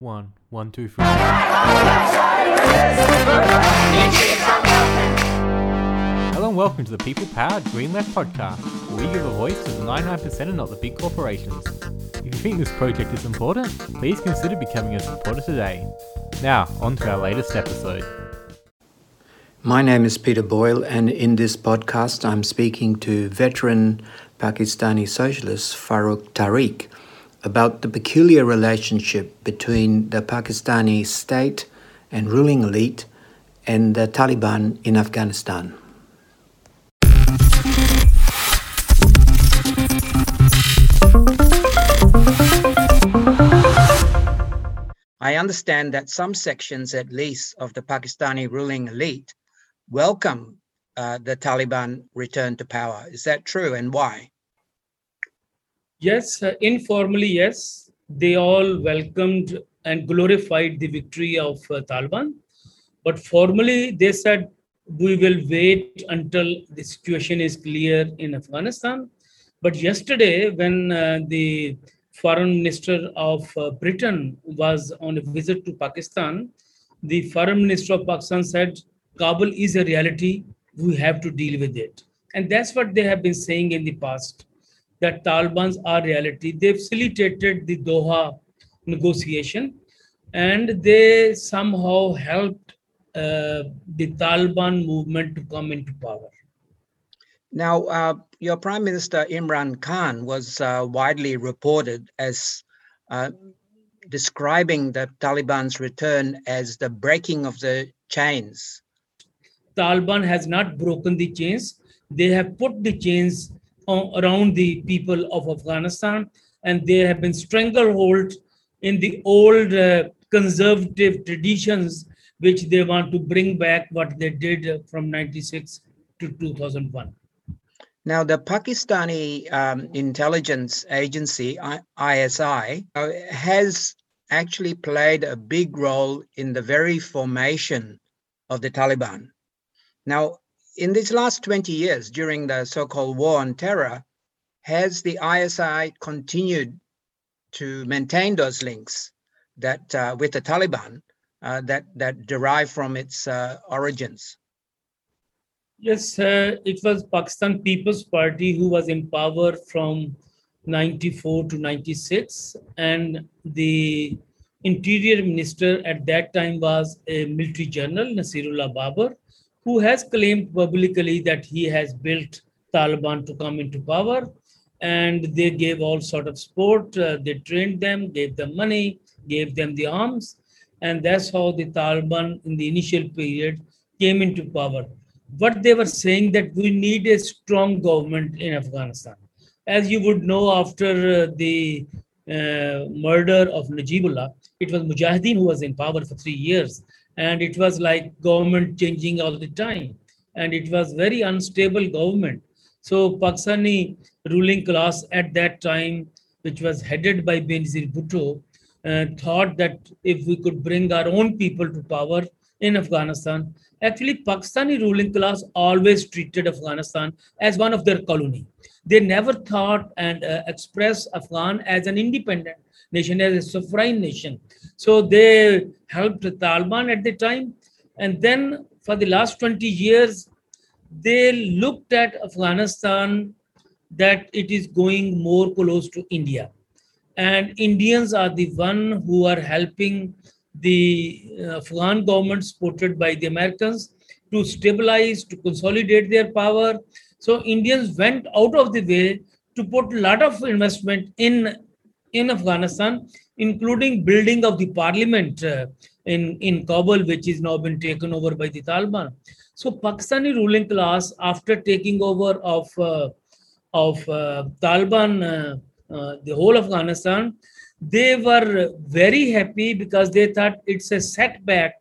One, one, two, three. Hello and welcome to the People Powered Green Left podcast, where we give a voice to the 99% and not the big corporations. If you think this project is important, please consider becoming a supporter today. Now, on to our latest episode. My name is Peter Boyle, and in this podcast, I'm speaking to veteran Pakistani socialist Farooq Tariq about the peculiar relationship between the Pakistani state and ruling elite and the Taliban in Afghanistan. I understand that some sections, at least, of the Pakistani ruling elite welcome uh, the Taliban return to power. Is that true and why? Yes, uh, informally, yes. They all welcomed and glorified the victory of uh, Taliban. But formally, they said, we will wait until the situation is clear in Afghanistan. But yesterday, when uh, the foreign minister of uh, Britain was on a visit to Pakistan, the foreign minister of Pakistan said, Kabul is a reality. We have to deal with it. And that's what they have been saying in the past that Taliban's are reality. They facilitated the Doha negotiation and they somehow helped uh, the Taliban movement to come into power. Now, uh, your Prime Minister Imran Khan was uh, widely reported as uh, describing the Taliban's return as the breaking of the chains. Taliban has not broken the chains. They have put the chains around the people of Afghanistan, and they have been stranglehold in the old uh, conservative traditions, which they want to bring back what they did from 96 to 2001. Now, the Pakistani um, intelligence agency, ISI, uh, has actually played a big role in the very formation of the Taliban. Now, in these last 20 years, during the so called war on terror, has the ISI continued to maintain those links that uh, with the Taliban uh, that, that derive from its uh, origins? Yes, uh, it was Pakistan People's Party who was in power from 94 to 96, and the interior minister at that time was a military general, Nasirullah Babar, who has claimed publicly that he has built Taliban to come into power. And they gave all sort of support. Uh, they trained them, gave them money, gave them the arms. And that's how the Taliban in the initial period came into power. What they were saying that we need a strong government in Afghanistan. As you would know, after uh, the uh, murder of Najibullah, it was Mujahideen who was in power for three years and it was like government changing all the time. And it was very unstable government. So pakistani ruling class at that time which was headed by benazir bhutto uh, thought that if we could bring our own people to power in afghanistan actually pakistani ruling class always treated afghanistan as one of their colony. They never thought and uh, expressed afghan as an independent nation as a sovereign nation so they helped Taliban at the time. And then for the last 20 years, they looked at Afghanistan that it is going more close to India. And Indians are the one who are helping the uh, Afghan government supported by the Americans to stabilize, to consolidate their power. So Indians went out of the way to put a lot of investment in, in Afghanistan including building of the parliament uh, in, in Kabul, which is now been taken over by the Taliban. So Pakistani ruling class, after taking over of, uh, of uh, Taliban, uh, uh, the whole Afghanistan, they were very happy because they thought it's a setback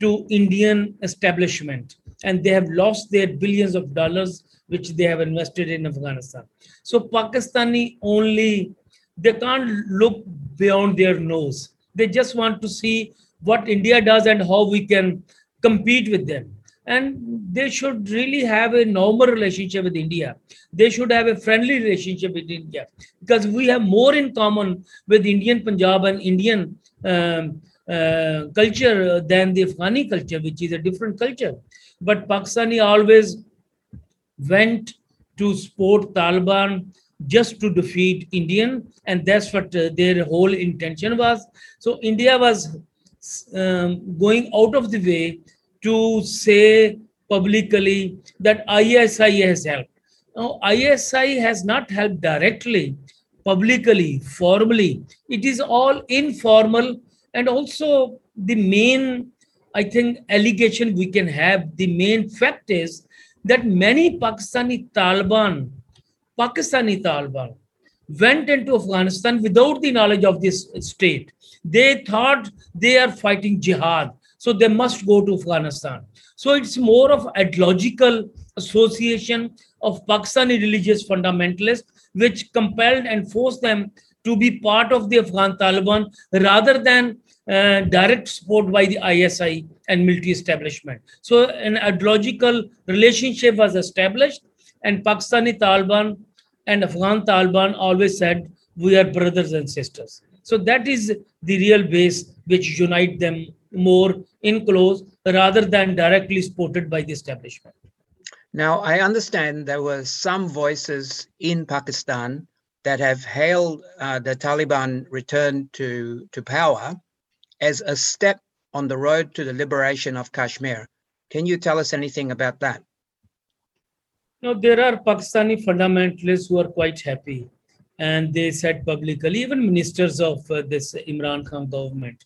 to Indian establishment. And they have lost their billions of dollars which they have invested in Afghanistan. So Pakistani only they can't look beyond their nose. They just want to see what India does and how we can compete with them. And they should really have a normal relationship with India. They should have a friendly relationship with India because we have more in common with Indian Punjab and Indian um, uh, culture than the Afghani culture, which is a different culture. But Pakistani always went to support Taliban just to defeat Indian, and that's what uh, their whole intention was. So India was um, going out of the way to say publicly that ISI has helped. Now, ISI has not helped directly, publicly, formally. It is all informal, and also the main, I think, allegation we can have, the main fact is that many Pakistani Taliban Pakistani Taliban went into Afghanistan without the knowledge of this state. They thought they are fighting jihad, so they must go to Afghanistan. So it's more of ideological association of Pakistani religious fundamentalists, which compelled and forced them to be part of the Afghan Taliban rather than uh, direct support by the ISI and military establishment. So an ideological relationship was established, and Pakistani Taliban and Afghan Taliban always said, we are brothers and sisters. So that is the real base which unite them more in close rather than directly supported by the establishment. Now, I understand there were some voices in Pakistan that have hailed uh, the Taliban return to, to power as a step on the road to the liberation of Kashmir. Can you tell us anything about that? Now, there are Pakistani fundamentalists who are quite happy, and they said publicly, even ministers of uh, this Imran Khan government.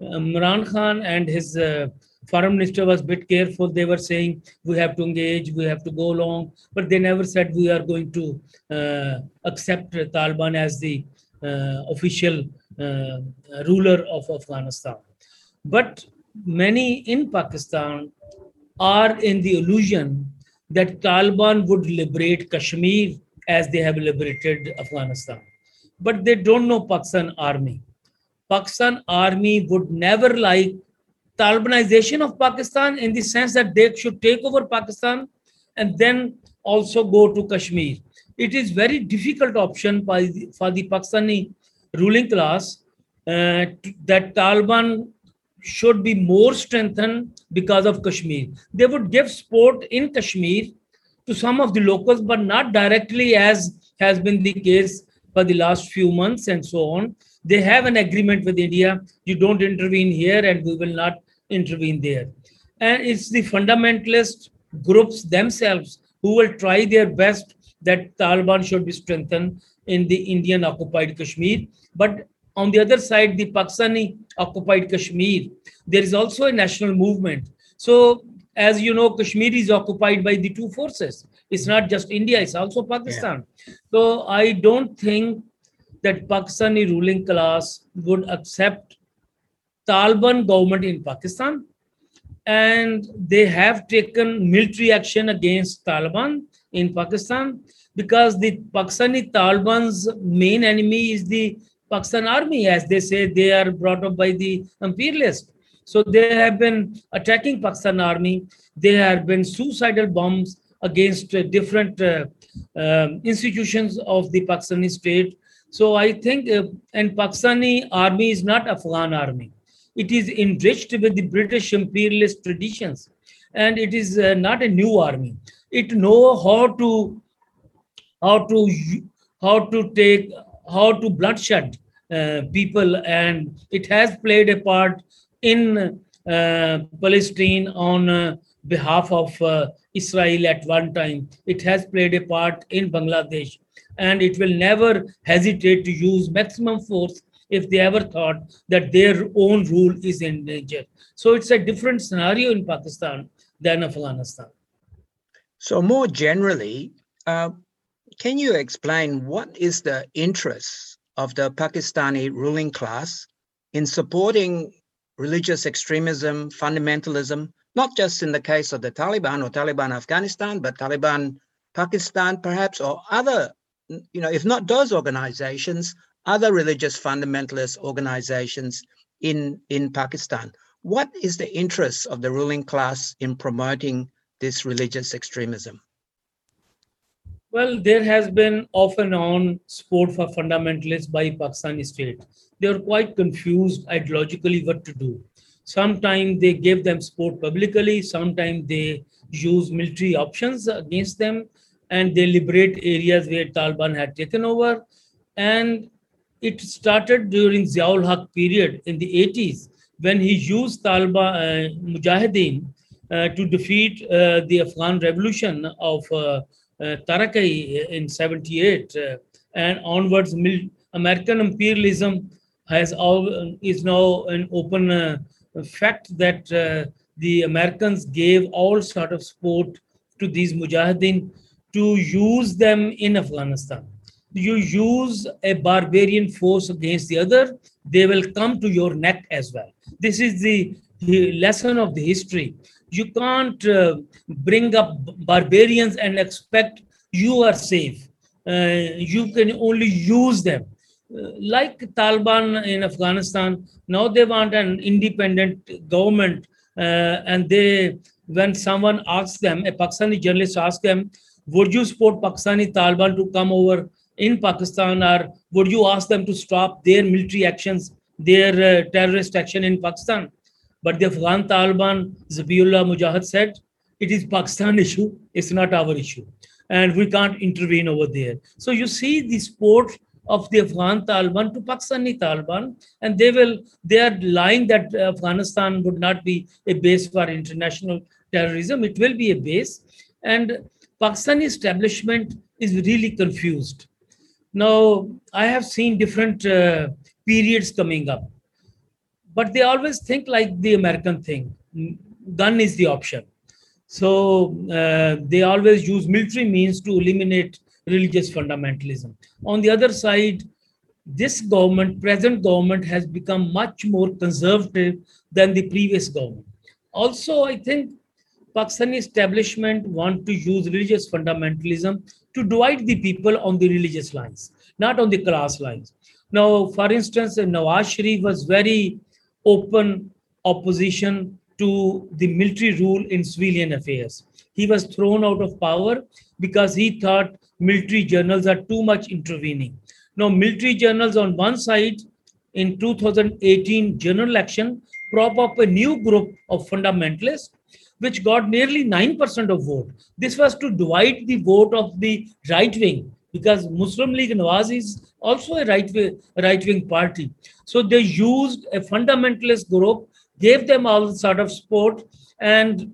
Uh, Imran Khan and his uh, foreign minister was a bit careful. They were saying, we have to engage, we have to go along, but they never said we are going to uh, accept Taliban as the uh, official uh, ruler of Afghanistan. But many in Pakistan are in the illusion that Taliban would liberate Kashmir as they have liberated Afghanistan. But they don't know Pakistan army. Pakistan army would never like Talibanization of Pakistan in the sense that they should take over Pakistan and then also go to Kashmir. It is very difficult option by the, for the Pakistani ruling class uh, that Taliban should be more strengthened because of Kashmir. They would give support in Kashmir to some of the locals, but not directly as has been the case for the last few months and so on. They have an agreement with India. You don't intervene here and we will not intervene there. And it's the fundamentalist groups themselves who will try their best that Taliban should be strengthened in the Indian occupied Kashmir. But on the other side, the Pakistani occupied Kashmir, there is also a national movement. So, as you know, Kashmir is occupied by the two forces. It's not just India, it's also Pakistan. Yeah. So, I don't think that Pakistani ruling class would accept Taliban government in Pakistan. And they have taken military action against Taliban in Pakistan because the Pakistani Taliban's main enemy is the Pakistan army, as they say, they are brought up by the imperialists. So they have been attacking Pakistan army. There have been suicidal bombs against uh, different uh, um, institutions of the Pakistani state. So I think, uh, and Pakistani army is not Afghan army. It is enriched with the British imperialist traditions, and it is uh, not a new army. It know how to how to how to take how to bloodshed people, and it has played a part in uh, Palestine on uh, behalf of uh, Israel at one time. It has played a part in Bangladesh, and it will never hesitate to use maximum force if they ever thought that their own rule is in danger. So it's a different scenario in Pakistan than Afghanistan. So more generally, uh, can you explain what is the interest of the Pakistani ruling class in supporting religious extremism, fundamentalism, not just in the case of the Taliban or Taliban Afghanistan, but Taliban Pakistan, perhaps, or other, you know, if not those organizations, other religious fundamentalist organizations in, in Pakistan. What is the interest of the ruling class in promoting this religious extremism? Well, there has been off and on support for fundamentalists by Pakistani state. They are quite confused ideologically what to do. Sometimes they give them support publicly, sometimes they use military options against them, and they liberate areas where Taliban had taken over. And it started during Ziaul Haq period in the 80s when he used Taliban uh, Mujahideen uh, to defeat uh, the Afghan revolution of uh, Tarakai in 78 uh, and onwards, American imperialism has all, is now an open uh, fact that the Americans gave all sort of support to these mujahideen to use them in Afghanistan. You use a barbarian force against the other, they will come to your neck as well. This is the lesson of the history you can't uh, bring up barbarians and expect you are safe. Uh, you can only use them. Uh, like Taliban in Afghanistan, now they want an independent government, uh, and they, when someone asks them, a Pakistani journalist asks them, "Would you support Pakistani Taliban to come over in Pakistan, or would you ask them to stop their military actions, their uh, terrorist action in Pakistan?" But the Afghan Taliban, Zabiullah Mujahid said, it is Pakistan issue, it's not our issue. And we can't intervene over there. So you see the support of the Afghan Taliban to Pakistani Taliban, and they will they are lying that Afghanistan would not be a base for international terrorism. It will be a base, and Pakistani establishment is really confused. Now I have seen different uh, periods coming up but they always think like the American thing gun is the option. So uh, they always use military means to eliminate religious fundamentalism. On the other side, this government, present government, has become much more conservative than the previous government. Also, I think Pakistani establishment want to use religious fundamentalism to divide the people on the religious lines, not on the class lines. Now, for instance, Nawaz Sharif was very open opposition to the military rule in civilian affairs. He was thrown out of power because he thought military journals are too much intervening. Now, military journals on one side in 2018 general election prop up a new group of fundamentalists which got nearly 9% of vote. This was to divide the vote of the right wing because Muslim League Nawaz is also a right wing, right wing party. So they used a fundamentalist group, gave them all sort of support, and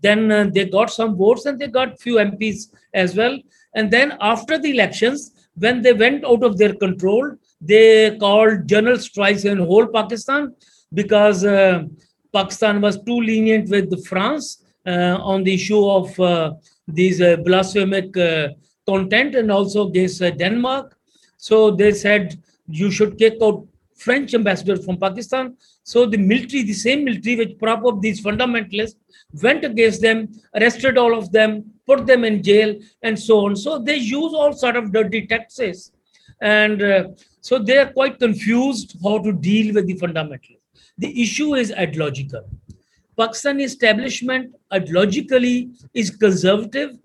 then uh, they got some votes and they got few MPs as well. And then after the elections, when they went out of their control, they called general strikes in whole Pakistan because uh, Pakistan was too lenient with France uh, on the issue of uh, these uh, blasphemic uh, content and also against Denmark. So they said you should kick out French ambassador from Pakistan. So the military, the same military which prop up these fundamentalists, went against them, arrested all of them, put them in jail, and so on. So they use all sort of dirty tactics, and uh, so they are quite confused how to deal with the fundamentalists. The issue is ideological. Pakistani establishment ideologically is conservative,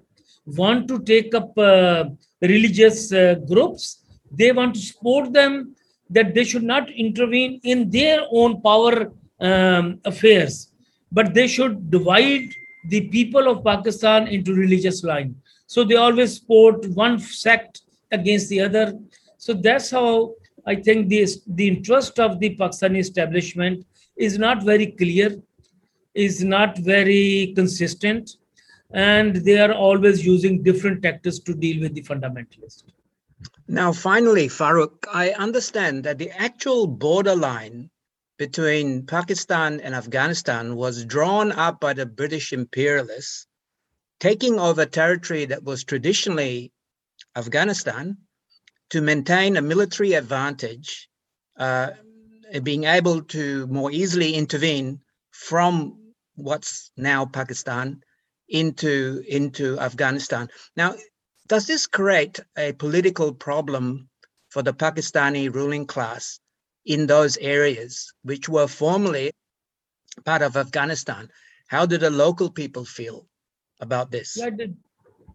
want to take up uh, religious uh, groups they want to support them that they should not intervene in their own power um, affairs, but they should divide the people of Pakistan into religious line. So they always support one sect against the other. So that's how I think the, the interest of the Pakistani establishment is not very clear, is not very consistent, and they are always using different tactics to deal with the fundamentalists. Now, finally, Farooq, I understand that the actual borderline between Pakistan and Afghanistan was drawn up by the British imperialists, taking over territory that was traditionally Afghanistan to maintain a military advantage, uh, being able to more easily intervene from what's now Pakistan into into Afghanistan. Now, does this create a political problem for the Pakistani ruling class in those areas, which were formerly part of Afghanistan? How do the local people feel about this? Yeah, the,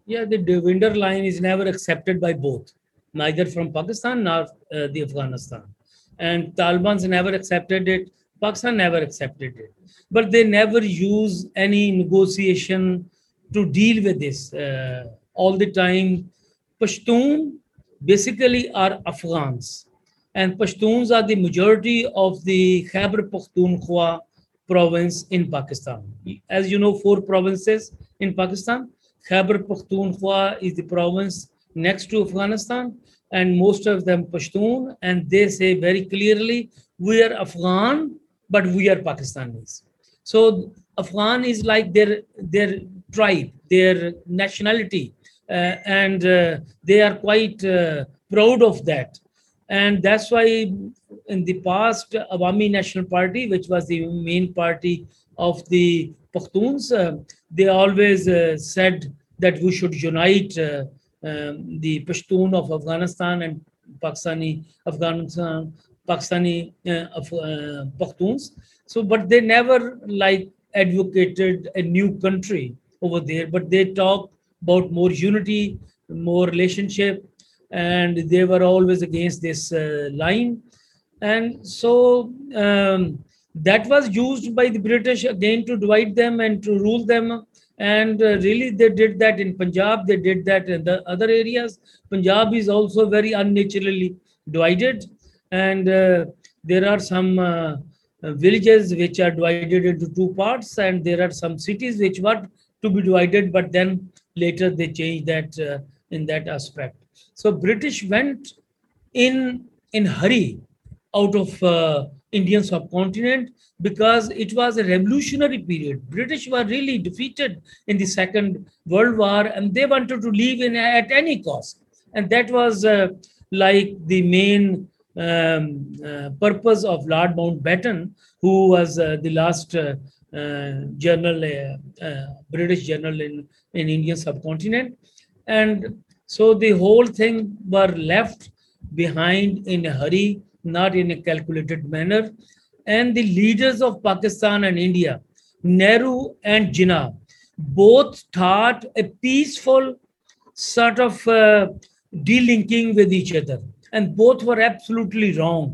Yeah, the Durand line is never accepted by both, neither from Pakistan nor uh, the Afghanistan. And Taliban's never accepted it. Pakistan never accepted it. But they never use any negotiation to deal with this. Uh, all the time, Pashtun basically are Afghans. And Pashtuns are the majority of the Khyber Pakhtunkhwa province in Pakistan. As you know, four provinces in Pakistan. Khyber Pakhtunkhwa is the province next to Afghanistan, and most of them Pashtun, and they say very clearly, we are Afghan, but we are Pakistanis. So Afghan is like their their tribe, their nationality, uh, and uh, they are quite uh, proud of that. And that's why in the past, Awami National Party, which was the main party of the Pakhtuns, uh, they always uh, said that we should unite uh, um, the Pashtun of Afghanistan and Pakistani Afghanistan, Pakistani of, Pakhtuns. So, but they never like advocated a new country over there, but they talk about more unity, more relationship, and they were always against this uh, line. And so um, that was used by the British again to divide them and to rule them. And uh, really, they did that in Punjab, they did that in the other areas. Punjab is also very unnaturally divided, and uh, there are some uh, villages which are divided into two parts, and there are some cities which were to be divided, but then later they changed that uh, in that aspect. So British went in in hurry out of uh, Indian subcontinent because it was a revolutionary period. British were really defeated in the Second World War and they wanted to leave in at any cost. And that was uh, like the main um, uh, purpose of Lord Mountbatten, who was uh, the last uh, uh, general, uh, British general in, in Indian subcontinent. And so the whole thing were left behind in a hurry, not in a calculated manner. And the leaders of Pakistan and India, Nehru and Jinnah, both taught a peaceful sort of uh, delinking with each other. And both were absolutely wrong.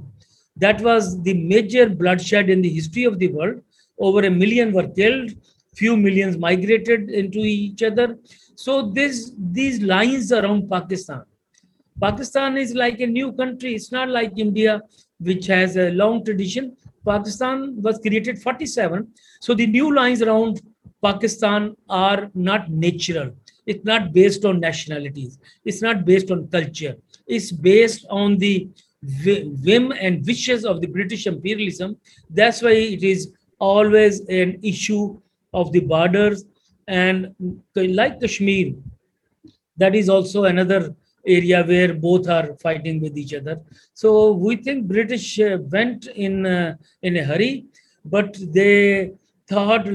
That was the major bloodshed in the history of the world. Over a million were killed, few millions migrated into each other. So this these lines around Pakistan. Pakistan is like a new country. It's not like India, which has a long tradition. Pakistan was created 47. So the new lines around Pakistan are not natural. It's not based on nationalities. It's not based on culture. It's based on the whim and wishes of the British imperialism. That's why it is always an issue of the borders and like Kashmir, that is also another area where both are fighting with each other. So we think British uh, went in uh, in a hurry, but they thought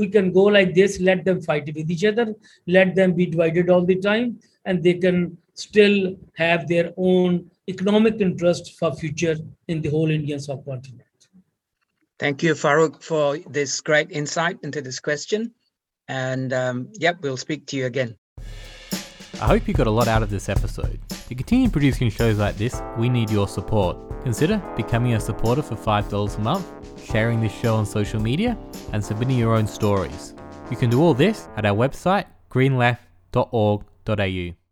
we can go like this, let them fight with each other, let them be divided all the time, and they can still have their own economic interest for future in the whole Indian subcontinent. Thank you, Farooq, for this great insight into this question. And um, yep, we'll speak to you again. I hope you got a lot out of this episode. To continue producing shows like this, we need your support. Consider becoming a supporter for $5 a month, sharing this show on social media, and submitting your own stories. You can do all this at our website, greenleft.org.au.